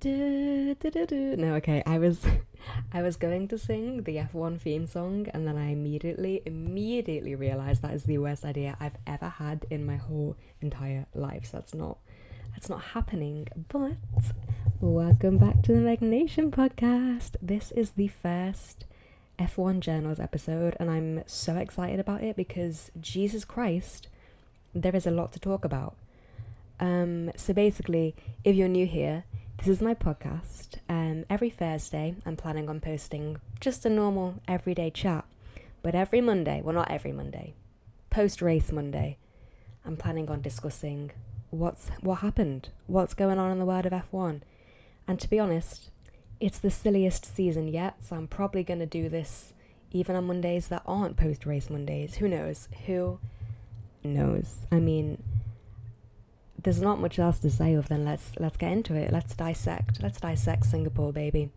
Du, du, du. No, okay. I was, I was going to sing the F1 theme song, and then I immediately, immediately realized that is the worst idea I've ever had in my whole entire life. So that's not, that's not happening. But welcome back to the Megnation podcast. This is the first F1 Journals episode, and I'm so excited about it because Jesus Christ, there is a lot to talk about. Um, so basically, if you're new here, this is my podcast. Um, every Thursday, I'm planning on posting just a normal everyday chat. But every Monday, well, not every Monday, post race Monday, I'm planning on discussing what's what happened, what's going on in the world of F1. And to be honest, it's the silliest season yet, so I'm probably going to do this even on Mondays that aren't post race Mondays. Who knows? Who knows? I mean, there's not much else to say other than let's let's get into it. Let's dissect. Let's dissect Singapore, baby,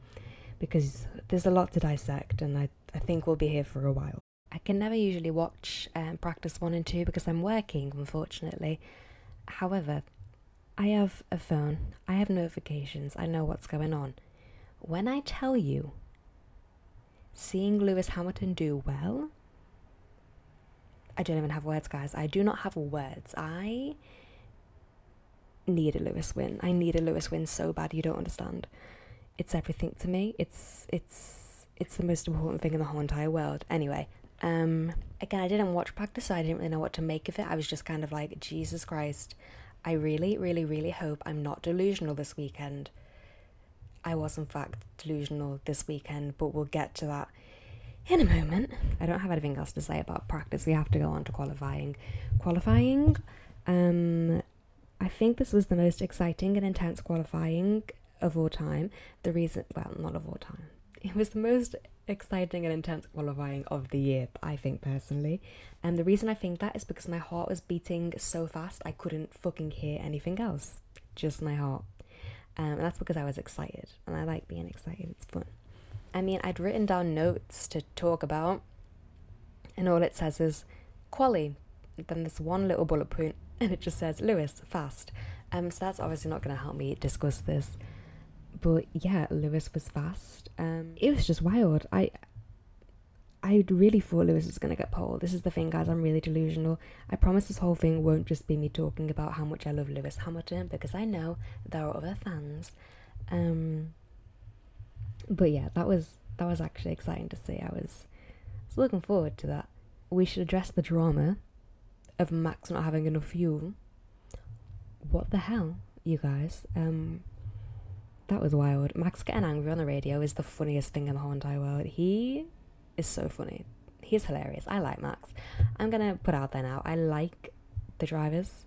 because there's a lot to dissect, and I I think we'll be here for a while. I can never usually watch um, practice one and two because I'm working, unfortunately. However, I have a phone. I have notifications. I know what's going on. When I tell you, seeing Lewis Hamilton do well, I don't even have words, guys. I do not have words. I need a Lewis win. I need a Lewis win so bad you don't understand. It's everything to me. It's it's it's the most important thing in the whole entire world. Anyway, um again I didn't watch practice, so I didn't really know what to make of it. I was just kind of like, Jesus Christ, I really, really, really hope I'm not delusional this weekend. I was in fact delusional this weekend, but we'll get to that in a moment. I don't have anything else to say about practice. We have to go on to qualifying. Qualifying, um, I think this was the most exciting and intense qualifying of all time. The reason, well, not of all time. It was the most exciting and intense qualifying of the year, I think personally. And the reason I think that is because my heart was beating so fast I couldn't fucking hear anything else. Just my heart. Um, and that's because I was excited. And I like being excited, it's fun. I mean, I'd written down notes to talk about, and all it says is quali. Then there's one little bullet point and it just says Lewis fast. Um, so that's obviously not going to help me discuss this. But yeah, Lewis was fast. Um, it was just wild. I I really thought Lewis was going to get pole. This is the thing, guys. I'm really delusional. I promise this whole thing won't just be me talking about how much I love Lewis Hamilton because I know there are other fans. Um, but yeah, that was that was actually exciting to see. I was, I was looking forward to that. We should address the drama of Max not having enough fuel. What the hell, you guys? Um, that was wild. Max getting angry on the radio is the funniest thing in the whole entire world. He is so funny. He's hilarious. I like Max. I'm gonna put out there now. I like the drivers.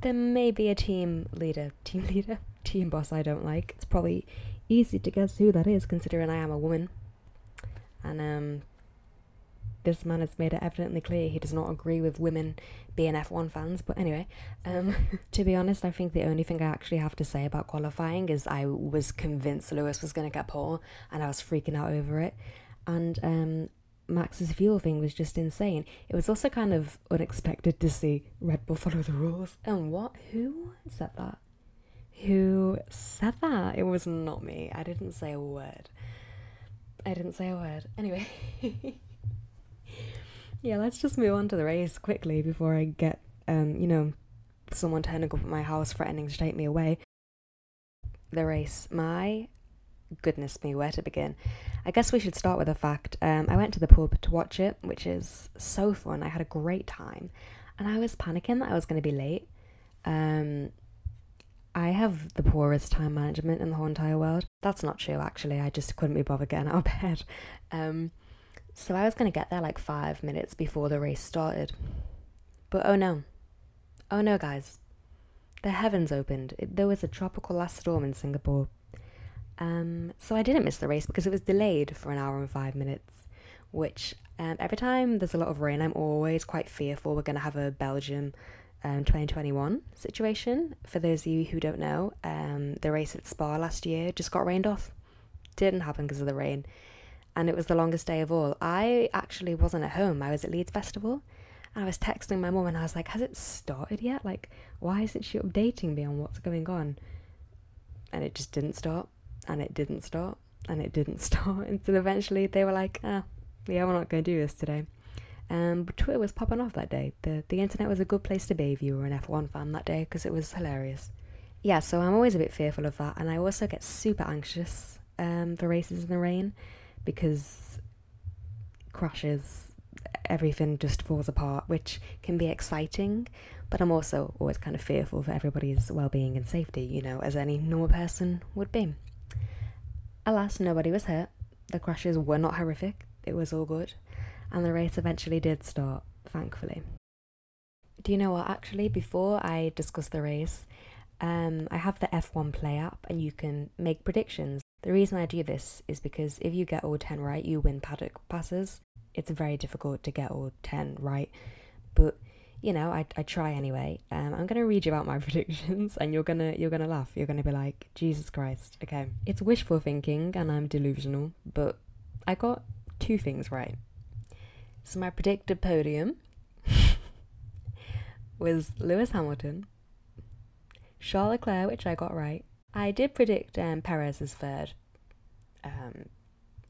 There may be a team leader, team leader, team boss I don't like. It's probably easy to guess who that is, considering I am a woman. And um, this man has made it evidently clear he does not agree with women being F1 fans. But anyway, um, to be honest, I think the only thing I actually have to say about qualifying is I was convinced Lewis was going to get pole and I was freaking out over it. And um, Max's fuel thing was just insane. It was also kind of unexpected to see Red Bull follow the rules. And what? Who said that? Who said that? It was not me. I didn't say a word. I didn't say a word. Anyway. Yeah, let's just move on to the race quickly before I get, um, you know, someone turning up at my house threatening to take me away. The race. My goodness me, where to begin? I guess we should start with the fact um, I went to the pub to watch it, which is so fun. I had a great time, and I was panicking that I was going to be late. Um, I have the poorest time management in the whole entire world. That's not true, actually. I just couldn't be bothered getting out of bed. Um, so I was going to get there like five minutes before the race started. But oh no. Oh no, guys. The heavens opened. It, there was a tropical last storm in Singapore. Um, so I didn't miss the race because it was delayed for an hour and five minutes, which um, every time there's a lot of rain, I'm always quite fearful we're going to have a Belgium um, 2021 situation. For those of you who don't know, um, the race at Spa last year just got rained off. Didn't happen because of the rain and it was the longest day of all. I actually wasn't at home. I was at Leeds Festival. And I was texting my mum and I was like, has it started yet? Like, why isn't she updating me on what's going on? and it just didn't stop, and it didn't stop, and it didn't stop. And eventually they were like, ah, yeah, we're not going to do this today. Um, but Twitter was popping off that day. The the internet was a good place to be if you were an F1 fan that day because it was hilarious. Yeah, so I'm always a bit fearful of that, and I also get super anxious um, for races in the rain because crashes, everything just falls apart, which can be exciting. But I'm also always kind of fearful for everybody's well-being and safety, you know, as any normal person would be. Alas, nobody was hurt. The crashes were not horrific. It was all good and the race eventually did start, thankfully. Do you know what? Actually, before I discuss the race, um, I have the F1 Play app and you can make predictions. The reason I do this is because if you get all 10 right, you win paddock passes. It's very difficult to get all 10 right, but you know, I, I try anyway. Um, I'm gonna read you about my predictions, and you're gonna you're gonna laugh. You're gonna be like, Jesus Christ. Okay, it's wishful thinking, and I'm delusional, but I got two things right. So my predicted podium was Lewis Hamilton, Charles Leclerc, which I got right. I did predict um, Perez as third. Um,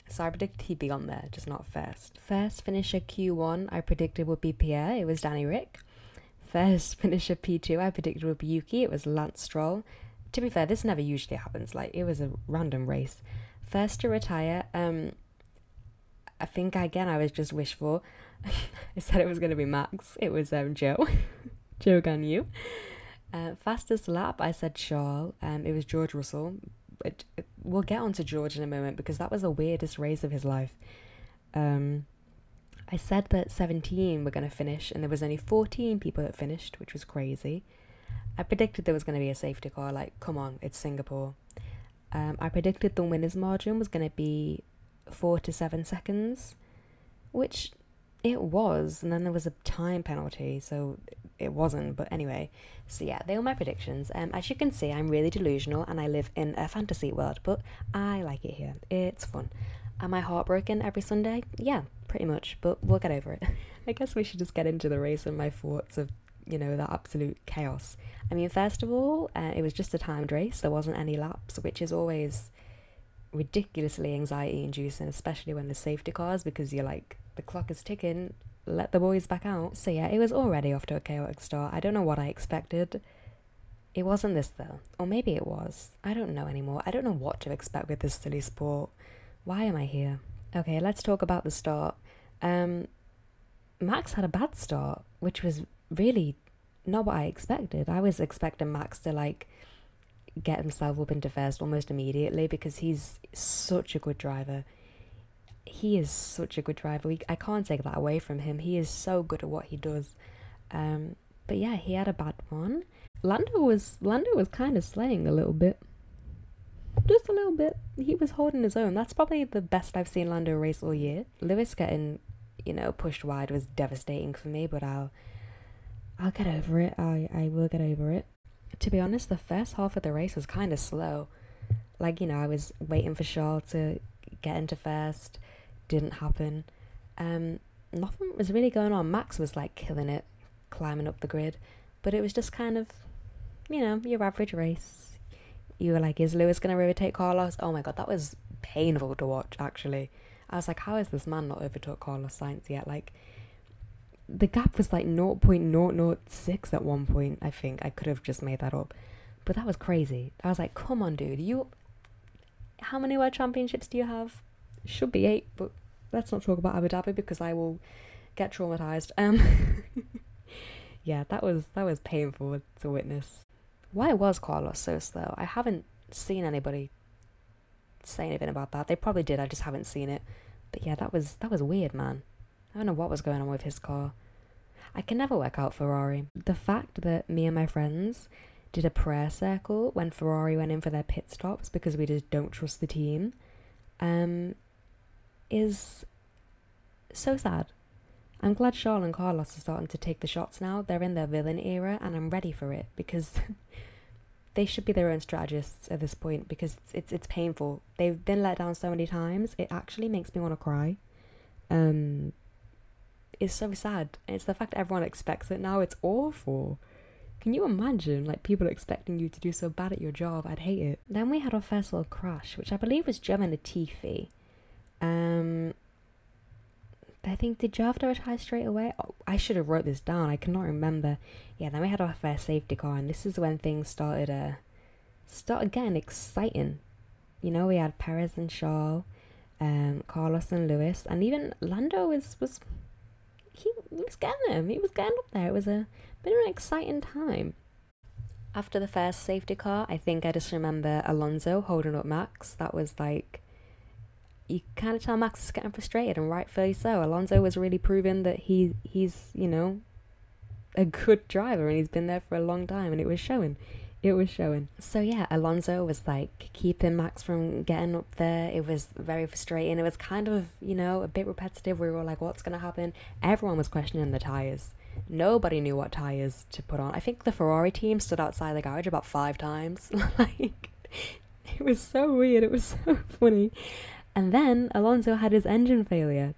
so I predicted he'd be on there, just not first. First finisher Q1 I predicted would be Pierre, it was Danny Ric. First finisher P2 I predicted would be Yuki, it was Lance Stroll. To be fair, this never usually happens, like it was a random race. First to retire, um, I think again I was just wishful. I said it was going to be Max. It was um, Zhou. Zhou Guanyu. Uh, fastest lap, I said Charles. Um, it was George Russell. It, it, we'll get on to George in a moment because that was the weirdest race of his life. Um, I said that 17 were going to finish, and there was only 14 people that finished, which was crazy. I predicted there was going to be a safety car. Like, come on, it's Singapore. Um, I predicted the winners' margin was going to be four to seven seconds, which it was. And then there was a time penalty, so it wasn't. But anyway, so yeah, they were my predictions. Um, as you can see, I'm really delusional and I live in a fantasy world, but I like it here. It's fun. Am I heartbroken every Sunday? Yeah, pretty much, but we'll get over it. I guess we should just get into the race and my thoughts of, you know, that absolute chaos. I mean, first of all, uh, it was just a timed race, there wasn't any laps, which is always ridiculously anxiety inducing, especially when there's safety cars because you're like, the clock is ticking, let the boys back out. So yeah, it was already off to a chaotic start. I don't know what I expected. It wasn't this though. Or maybe it was. I don't know anymore. I don't know what to expect with this silly sport. Why am I here? Okay, let's talk about the start. Um, Max had a bad start, which was really not what I expected. I was expecting Max to like get himself up into first almost immediately because he's such a good driver. He is such a good driver. We, I can't take that away from him. He is so good at what he does. Um, but yeah, he had a bad one. Lando was Lando was kind of slaying a little bit. Just a little bit. He was holding his own. That's probably the best I've seen Lando race all year. Lewis getting, you know, pushed wide was devastating for me, but I'll I'll get over it. I I will get over it to be honest, the first half of the race was kind of slow. Like, you know, I was waiting for Charles to get into first, didn't happen. Um, nothing was really going on. Max was like killing it, climbing up the grid, but it was just kind of, you know, your average race. You were like, is Lewis going to overtake Carlos? Oh my god, that was painful to watch, actually. I was like, how is this man not overtook Carlos Sainz yet? Like, the gap was like 0.006 at one point, I think. I could have just made that up. But that was crazy. I was like, come on, dude. You. How many world championships do you have? Should be eight, but let's not talk about Abu Dhabi because I will get traumatized. Um. yeah, that was that was painful to witness. Why was Carlos so slow? I haven't seen anybody say anything about that. They probably did. I just haven't seen it. But yeah, that was that was weird, man. I don't know what was going on with his car. I can never work out Ferrari. The fact that me and my friends did a prayer circle when Ferrari went in for their pit stops because we just don't trust the team um, is so sad. I'm glad Charles and Carlos are starting to take the shots now. They're in their villain era, and I'm ready for it because they should be their own strategists at this point because it's, it's it's painful. They've been let down so many times. It actually makes me want to cry. Um, is so sad. It's the fact everyone expects it now. It's awful. Can you imagine, like, people expecting you to do so bad at your job? I'd hate it. Then we had our first little crush, which I believe was and Latifi. Um, I think did to retire straight away? Oh, I should have wrote this down. I cannot remember. Yeah, then we had our first safety car, and this is when things started uh started getting exciting. You know, we had Perez and Shaw, um, Carlos and Lewis, and even Lando was was he, he was getting them. He was getting up there. It was a bit of an exciting time. After the first safety car, I think I just remember Alonso holding up Max. That was like you kind of tell Max is getting frustrated, and rightfully so. Alonso was really proving that he he's you know a good driver, and he's been there for a long time, and it was showing. It was showing. So yeah, Alonso was like keeping Max from getting up there. It was very frustrating. It was kind of you know a bit repetitive. We were like, what's gonna happen? Everyone was questioning the tires. Nobody knew what tires to put on. I think the Ferrari team stood outside the garage about five times. like it was so weird. It was so funny. And then Alonso had his engine failure.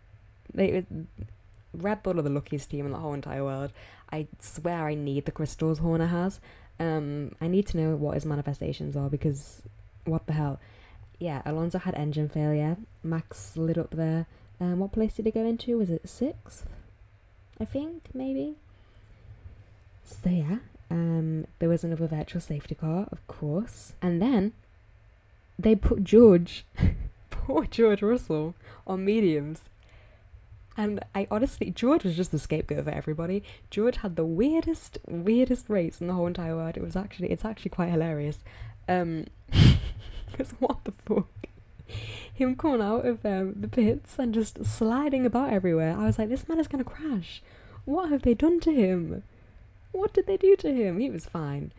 Red Bull are the luckiest team in the whole entire world. I swear I need the crystals Horner has. Um, I need to know what his manifestations are because what the hell? Yeah, Alonso had engine failure. Max slid up there. Um, what place did he go into? Was it sixth? I think maybe. So yeah, um, there was another virtual safety car, of course, and then they put George, poor George Russell, on mediums. And I honestly, George was just the scapegoat for everybody. George had the weirdest, weirdest race in the whole entire world. It was actually, it's actually quite hilarious. Um, because what the fuck? Him coming out of um, the pits and just sliding about everywhere. I was like, this man is gonna crash. What have they done to him? What did they do to him? He was fine.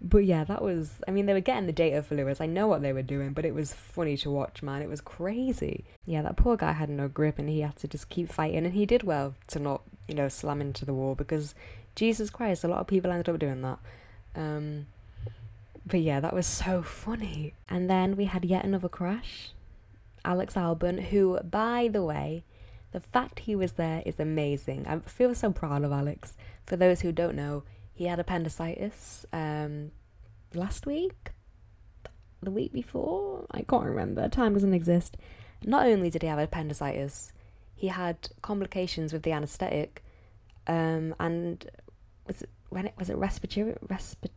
But yeah, that was. I mean, they were getting the data for Lewis. I know what they were doing, but it was funny to watch, man. It was crazy. Yeah, that poor guy had no grip and he had to just keep fighting. And he did well to not, you know, slam into the wall because Jesus Christ, a lot of people ended up doing that. Um, but yeah, that was so funny. And then we had yet another crash. Alex Albon, who, by the way, the fact he was there is amazing. I feel so proud of Alex. For those who don't know, he had appendicitis um, last week, the week before. I can't remember. Time doesn't exist. Not only did he have appendicitis, he had complications with the anaesthetic, um, and was it when it was it respiratory respi-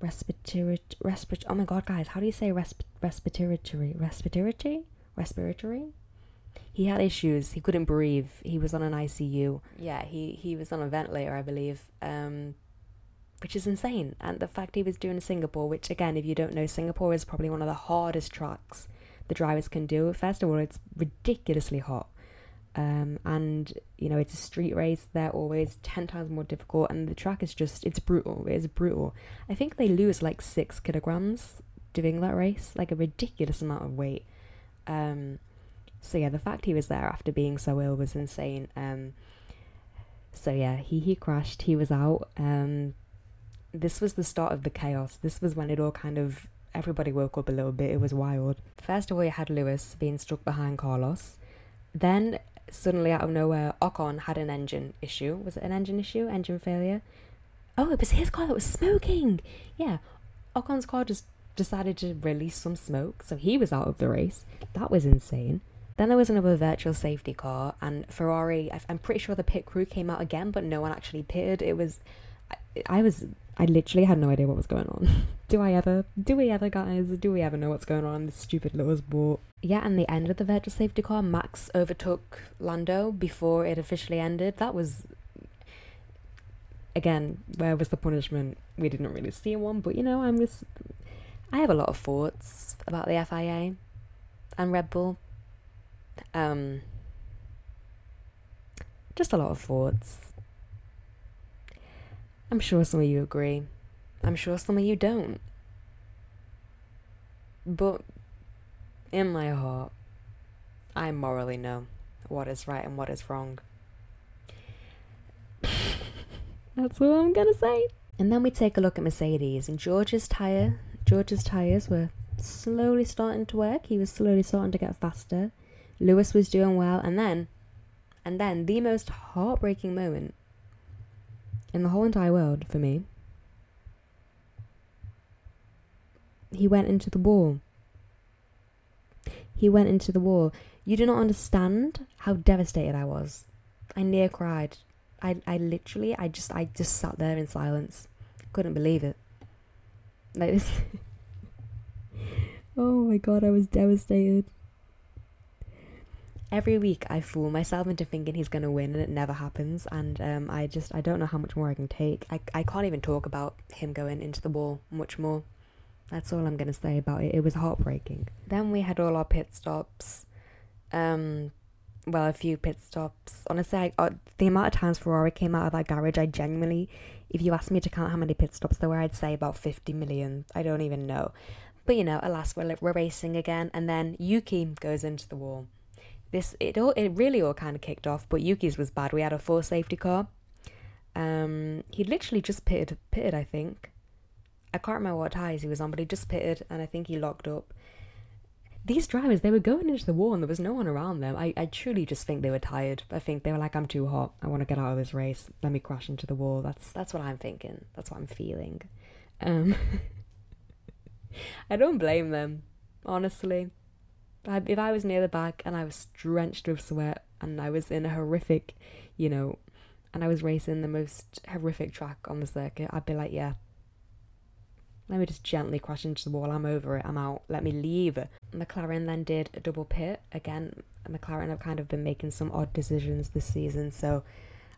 respiratory respiratory. Oh my god, guys, how do you say resp- respiratory respiratory respiratory? He had issues. He couldn't breathe. He was on an ICU. Yeah, he he was on a ventilator, I believe. Um, which is insane. And the fact he was doing Singapore, which again, if you don't know, Singapore is probably one of the hardest tracks the drivers can do. First of all, it's ridiculously hot. Um, and you know it's a street race they're always 10 times more difficult and the track is just it's brutal it is brutal i think they lose like six kilograms doing that race like a ridiculous amount of weight um, so yeah, the fact he was there after being so ill was insane. Um, so yeah, he he crashed. He was out. Um, this was the start of the chaos. This was when it all kind of everybody woke up a little bit. It was wild. First of all, you had Lewis being struck behind Carlos. Then suddenly out of nowhere, Ocon had an engine issue. Was it an engine issue? Engine failure? Oh, it was his car that was smoking. Yeah, Ocon's car just decided to release some smoke, so he was out of the race. That was insane. Then there was another virtual safety car, and Ferrari. I'm pretty sure the pit crew came out again, but no one actually pitted. It was, I, I was, I literally had no idea what was going on. do I ever? Do we ever, guys? Do we ever know what's going on in this stupid little sport? Yeah, and the end of the virtual safety car, Max overtook Lando before it officially ended. That was, again, where was the punishment? We didn't really see one, but you know, I'm just, I have a lot of thoughts about the FIA and Red Bull um, just a lot of thoughts. I'm sure some of you agree. I'm sure some of you don't. But in my heart, I morally know what is right and what is wrong. That's all I'm gonna say. And then we take a look at Mercedes and George's tire. George's tires were slowly starting to work. He was slowly starting to get faster. Lewis was doing well, and then, and then the most heartbreaking moment in the whole entire world for me. He went into the wall. He went into the wall. You do not understand how devastated I was. I near cried. I, I literally, I just, I just sat there in silence. Couldn't believe it. Like this. oh my god, I was devastated. Every week I fool myself into thinking he's gonna win and it never happens and um, I just I don't know how much more I can take. I, I can't even talk about him going into the wall much more. That's all I'm gonna say about it. It was heartbreaking. Then we had all our pit stops. Um, well, a few pit stops. Honestly, I, uh, the amount of times Ferrari came out of that garage, I genuinely, if you asked me to count how many pit stops there were, I'd say about 50 million. I don't even know. But you know, alas, we're, we're racing again, and then Yuki goes into the wall. This it all it really all kind of kicked off, but Yuki's was bad. We had a full safety car. Um, he literally just pitted, pitted, I think. I can't remember what tires he was on, but he just pitted, and I think he locked up. These drivers they were going into the wall and there was no one around them. I, I truly just think they were tired. I think they were like i'm too hot. I want to get out of this race. Let me crash into the wall. That's that's what i'm thinking. That's what i'm feeling. Um i don't blame them honestly if i was near the back and i was drenched with sweat and i was in a horrific you know and i was racing the most horrific track on the circuit i'd be like yeah let me just gently crash into the wall. I'm over it. I'm out. Let me leave. McLaren then did a double pit. Again, McLaren have kind of been making some odd decisions this season. So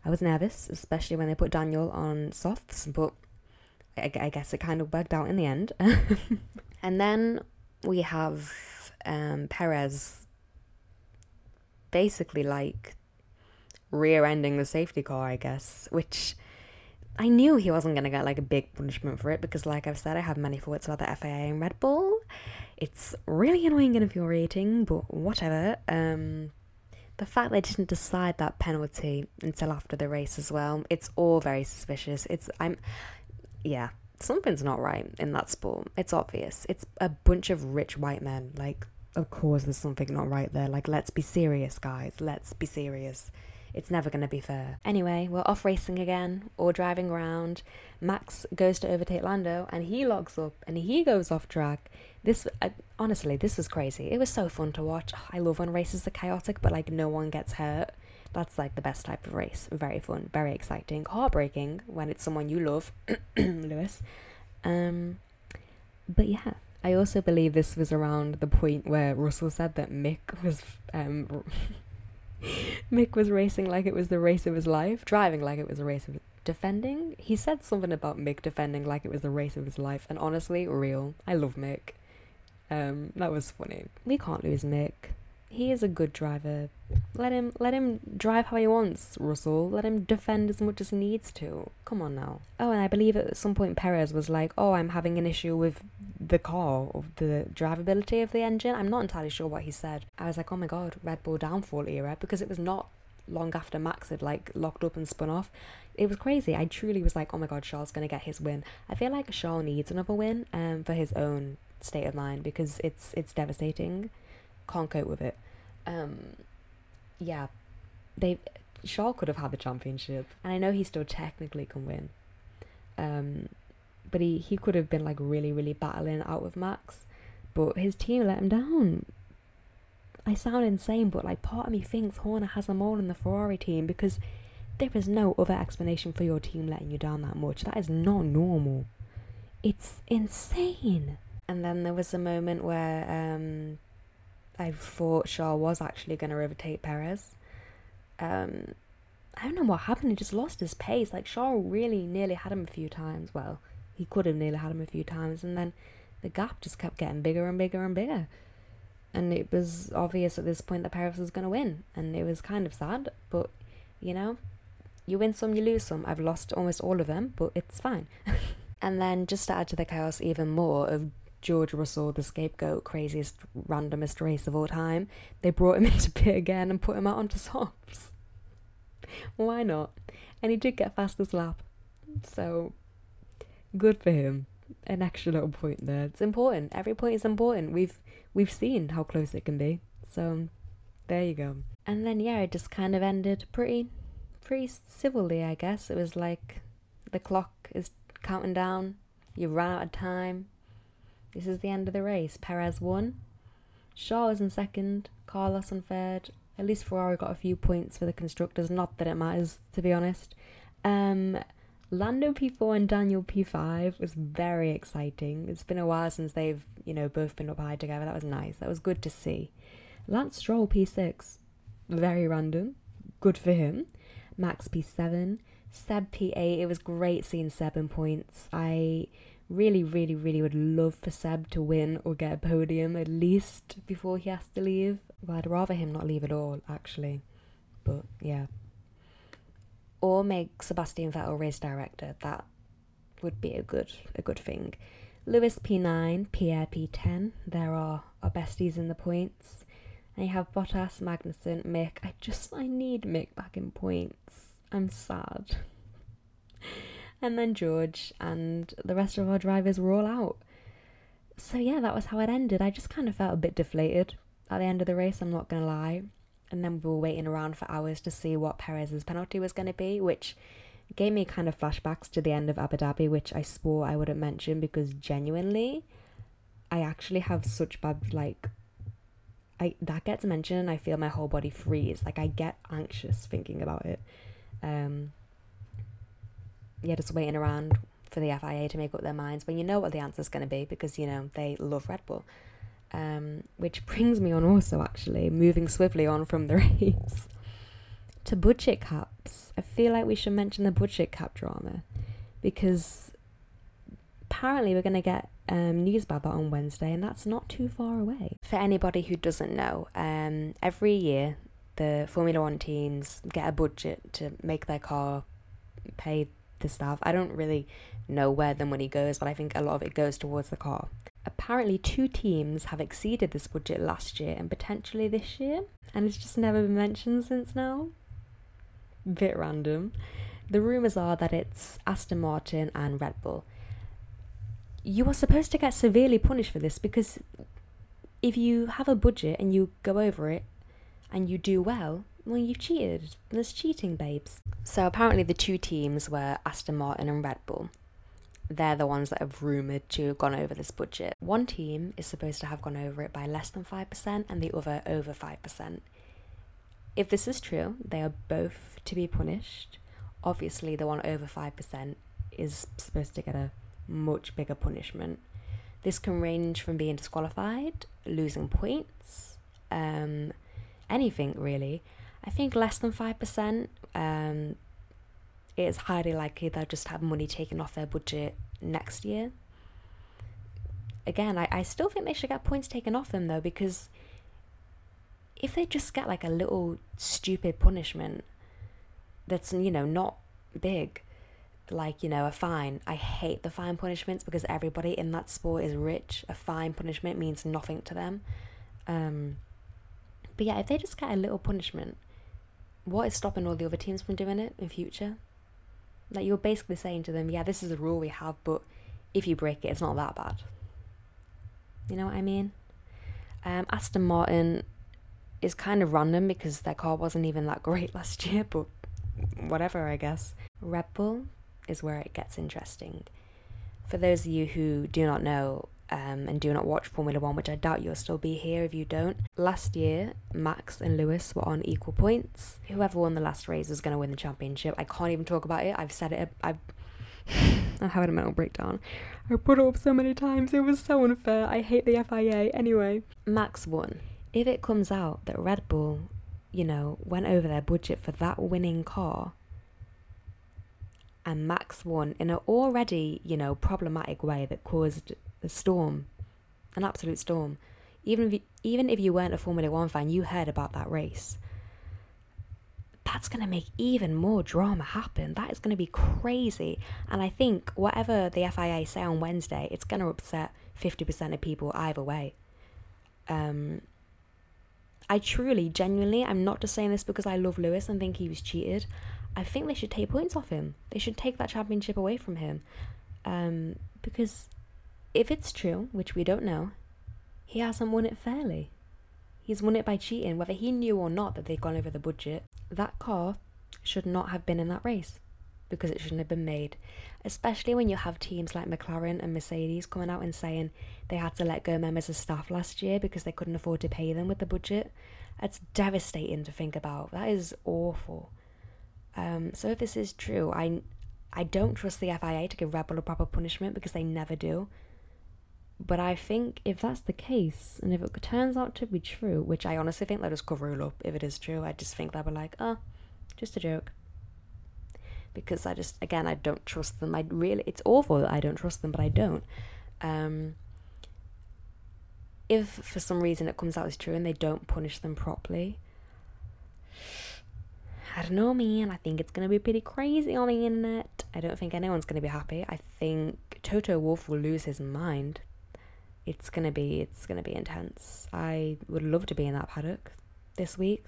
I was nervous, especially when they put Daniel on softs. But I, I guess it kind of worked out in the end. and then we have um, Perez basically like rear ending the safety car, I guess, which I knew he wasn't going to get like a big punishment for it because, like I've said, I have many thoughts about the FIA and Red Bull. It's really annoying and infuriating, but whatever. Um, the fact they didn't decide that penalty until after the race as well, it's all very suspicious. It's, I'm, yeah, something's not right in that sport. It's obvious. It's a bunch of rich white men. Like, of course, there's something not right there. Like, let's be serious, guys. Let's be serious. It's never going to be fair. Anyway, we're off racing again or driving around. Max goes to overtake Lando and he locks up and he goes off track. This, uh, honestly, this was crazy. It was so fun to watch. I love when races are chaotic, but like no one gets hurt. That's like the best type of race. Very fun, very exciting, heartbreaking when it's someone you love, Lewis. Um, but yeah, I also believe this was around the point where Russell said that Mick was um Mick was racing like it was the race of his life, driving like it was a race of defending. He said something about Mick defending like it was the race of his life, and honestly, real. I love Mick. Um, that was funny. We can't lose Mick. He is a good driver. Let him let him drive how he wants, Russell. Let him defend as much as he needs to. Come on now. Oh, and I believe at some point Perez was like, "Oh, I'm having an issue with the car the drivability of the engine." I'm not entirely sure what he said. I was like, "Oh my god, Red Bull downfall era," because it was not long after Max had like locked up and spun off. It was crazy. I truly was like, "Oh my god, Charles gonna get his win." I feel like Charles needs another win um for his own state of mind because it's it's devastating can't cope with it. Um, yeah, they Shaw could have had the championship, and I know he still technically can win. Um, but he he could have been like really really battling out with Max, but his team let him down. I sound insane, but like part of me thinks Horner has them all in the Ferrari team because there is no other explanation for your team letting you down that much. That is not normal. It's insane. And then there was a moment where um, I thought Shaw was actually going to overtake Perez. Um, I don't know what happened. He just lost his pace. Like Shaw really nearly had him a few times. Well, he could have nearly had him a few times, and then the gap just kept getting bigger and bigger and bigger. And it was obvious at this point that Perez was going to win, and it was kind of sad. But you know, you win some, you lose some. I've lost almost all of them, but it's fine. and then just to add to the chaos even more of George Russell, the scapegoat, craziest, randomest race of all time, they brought him into pit again and put him out onto softs. Why not? And he did get fastest lap. So, good for him. An extra little point there. It's important. Every point is important. We've we've seen how close it can be. So, there you go. And then yeah, it just kind of ended pretty pretty civilly, I guess. It was like the clock is counting down. You ran out of time This is the end of the race. Perez won. Shaw was in second. Carlos in third. At least Ferrari got a few points for the constructors. Not that it matters, to be honest. Um, Lando P4 and Daniel P5 was very exciting. It's been a while since they've, you know, both been up high together. That was nice. That was good to see. Lance Stroll P6, very random. Good for him. Max P7, Seb P8. It was great seeing Seb in points. I really, really, really would love for Seb to win or get a podium at least before he has to leave. Well, I'd rather him not leave at all, actually. But yeah. Or make Sebastian Vettel race director. That would be a good a good thing. Lewis P9, Pierre P10. There are our besties in the points. And you have Bottas, Magnussen, Mick. I just I need Mick back in points. I'm sad. and then George and the rest of our drivers were all out. So yeah, that was how it ended. I just kind of felt a bit deflated at the end of the race, I'm not gonna lie. And then we were waiting around for hours to see what Perez's penalty was gonna be, which gave me kind of flashbacks to the end of Abu Dhabi, which I swore I wouldn't mention because genuinely I actually have such bad like I that gets mentioned and I feel my whole body freeze. Like I get anxious thinking about it. Um yeah, just waiting around for the FIA to make up their minds when you know what the answer's going to be because you know they love Red Bull. Um, which brings me on also actually moving swiftly on from the race to budget caps. I feel like we should mention the budget cap drama because apparently we're going to get um, news about that on Wednesday, and that's not too far away. For anybody who doesn't know, um, every year the Formula One teams get a budget to make their car pay the staff. I don't really know where the money goes, but I think a lot of it goes towards the car. Apparently, two teams have exceeded this budget last year and potentially this year, and it's just never been mentioned since now. Bit random. The rumours are that it's Aston Martin and Red Bull. You are supposed to get severely punished for this because if you have a budget and you go over it and you do well, well, you've cheated. There's cheating, babes. So apparently, the two teams were Aston Martin and Red Bull. They're the ones that have rumoured to have gone over this budget. One team is supposed to have gone over it by less than 5%, and the other over 5%. If this is true, they are both to be punished. Obviously, the one over 5% is supposed to get a much bigger punishment. This can range from being disqualified, losing points, um, anything really. I think less than 5%, um, it's highly likely they'll just have money taken off their budget next year. Again, I, I still think they should get points taken off them though, because if they just get like a little stupid punishment that's, you know, not big, like, you know, a fine. I hate the fine punishments because everybody in that sport is rich. A fine punishment means nothing to them. Um, but yeah, if they just get a little punishment, what is stopping all the other teams from doing it in future? Like you're basically saying to them, yeah, this is a rule we have, but if you break it, it's not that bad. You know what I mean? Um, Aston Martin is kind of random because their car wasn't even that great last year, but whatever, I guess. Red Bull is where it gets interesting. For those of you who do not know, um, and do not watch Formula One, which I doubt you'll still be here if you don't. Last year, Max and Lewis were on equal points. Whoever won the last race was going to win the championship. I can't even talk about it. I've said it. I've. I'm having a mental breakdown. I put it up so many times. It was so unfair. I hate the FIA. Anyway, Max won. If it comes out that Red Bull, you know, went over their budget for that winning car, and Max won in an already, you know, problematic way that caused a storm, an absolute storm. Even if you, even if you weren't a Formula One fan, you heard about that race. That's going to make even more drama happen. That is going to be crazy. And I think whatever the FIA say on Wednesday, it's going to upset 50% of people either way. Um, I truly, genuinely, I'm not just saying this because I love Lewis and think he was cheated. I think they should take points off him. They should take that championship away from him. Um, because if it's true, which we don't know, he hasn't won it fairly. He's won it by cheating, whether he knew or not that they'd gone over the budget. That car should not have been in that race. because it shouldn't have been made. Especially when you have teams like McLaren and Mercedes coming out and saying they had to let go members of staff last year because they couldn't afford to pay them with the budget. It's devastating to think about. That is awful. Um, so if this is true, I I don't trust the FIA to give Red Bull a proper punishment because they never do. But I think if that's the case, and if it turns out to be true, which I honestly think they'll just cover it up if it is true, I just think they'll be like, oh, just a joke. Because I just, again, I don't trust them. I really, it's awful that I don't trust them, but I don't. Um, if for some reason it comes out as true and they don't punish them properly, I don't know, man. I think it's going to be pretty crazy on the internet. I don't think anyone's going to be happy. I think Toto Wolff will lose his mind it's gonna be it's gonna be intense. I would love to be in that paddock this week.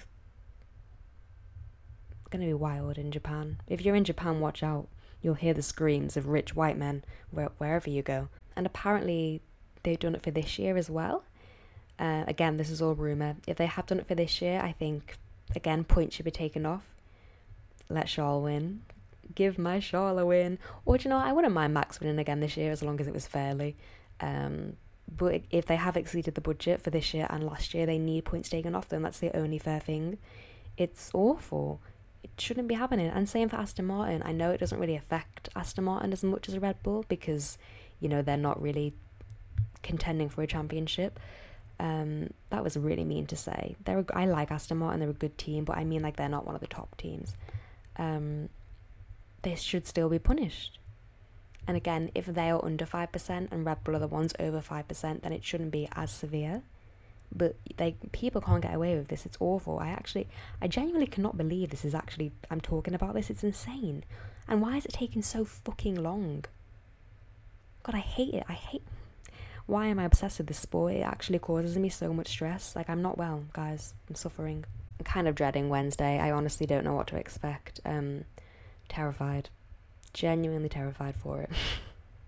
It's gonna be wild in Japan. If you're in Japan, watch out. You'll hear the screams of rich white men where, wherever you go. And apparently, they've done it for this year as well. Uh, again, this is all rumor. If they have done it for this year, I think again points should be taken off. Let Charles win. Give my Charles a win. Or do you know, I wouldn't mind Max winning again this year as long as it was fairly. Um, but if they have exceeded the budget for this year and last year, they need points taken off them. That's the only fair thing. It's awful. It shouldn't be happening. And same for Aston Martin. I know it doesn't really affect Aston Martin as much as a Red Bull because, you know, they're not really contending for a championship. Um, that was really mean to say. They're a, I like Aston Martin. They're a good team, but I mean like they're not one of the top teams. Um, they should still be punished. And again, if they are under 5% and Red Bull are the ones over 5%, then it shouldn't be as severe. But they people can't get away with this. It's awful. I actually, I genuinely cannot believe this is actually, I'm talking about this. It's insane. And why is it taking so fucking long? God, I hate it. I hate. Why am I obsessed with this sport? It actually causes me so much stress. Like, I'm not well, guys. I'm suffering. I'm kind of dreading Wednesday. I honestly don't know what to expect. Um, terrified genuinely terrified for it.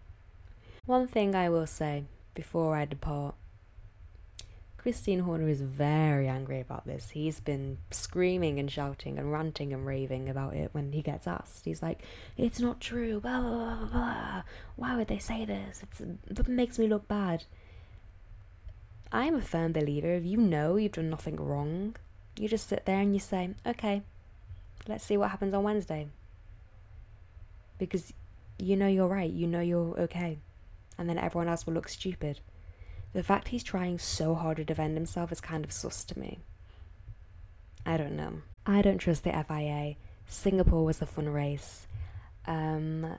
One thing I will say before I depart Christian Horner is very angry about this. He's been screaming and shouting and ranting and raving about it when he gets asked. He's like, "It's not true. Blah blah blah. blah. Why would they say this? It's, it makes me look bad." I am a firm believer. If you know you've done nothing wrong, you just sit there and you say, "Okay, let's see what happens on Wednesday." Because you know you're right, you know you're okay, and then everyone else will look stupid. The fact he's trying so hard to defend himself is kind of sus to me. I don't know. I don't trust the FIA. Singapore was a fun race. Um,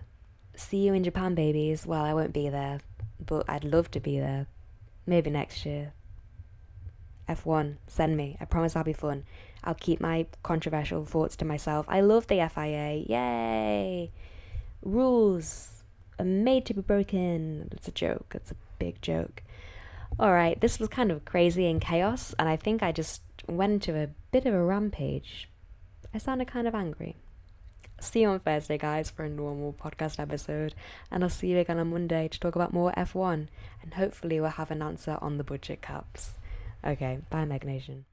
see you in Japan, babies. Well, I won't be there, but I'd love to be there. Maybe next year. F1, send me. I promise I'll be fun. I'll keep my controversial thoughts to myself. I love the FIA. Yay! Rules are made to be broken. It's a joke. It's a big joke. All right, this was kind of crazy and chaos, and I think I just went into a bit of a rampage. I sounded kind of angry. See you on Thursday, guys, for a normal podcast episode, and I'll see you again on Monday to talk about more F1, and hopefully we'll have an answer on the budget caps. Okay, bye, Meg Nation.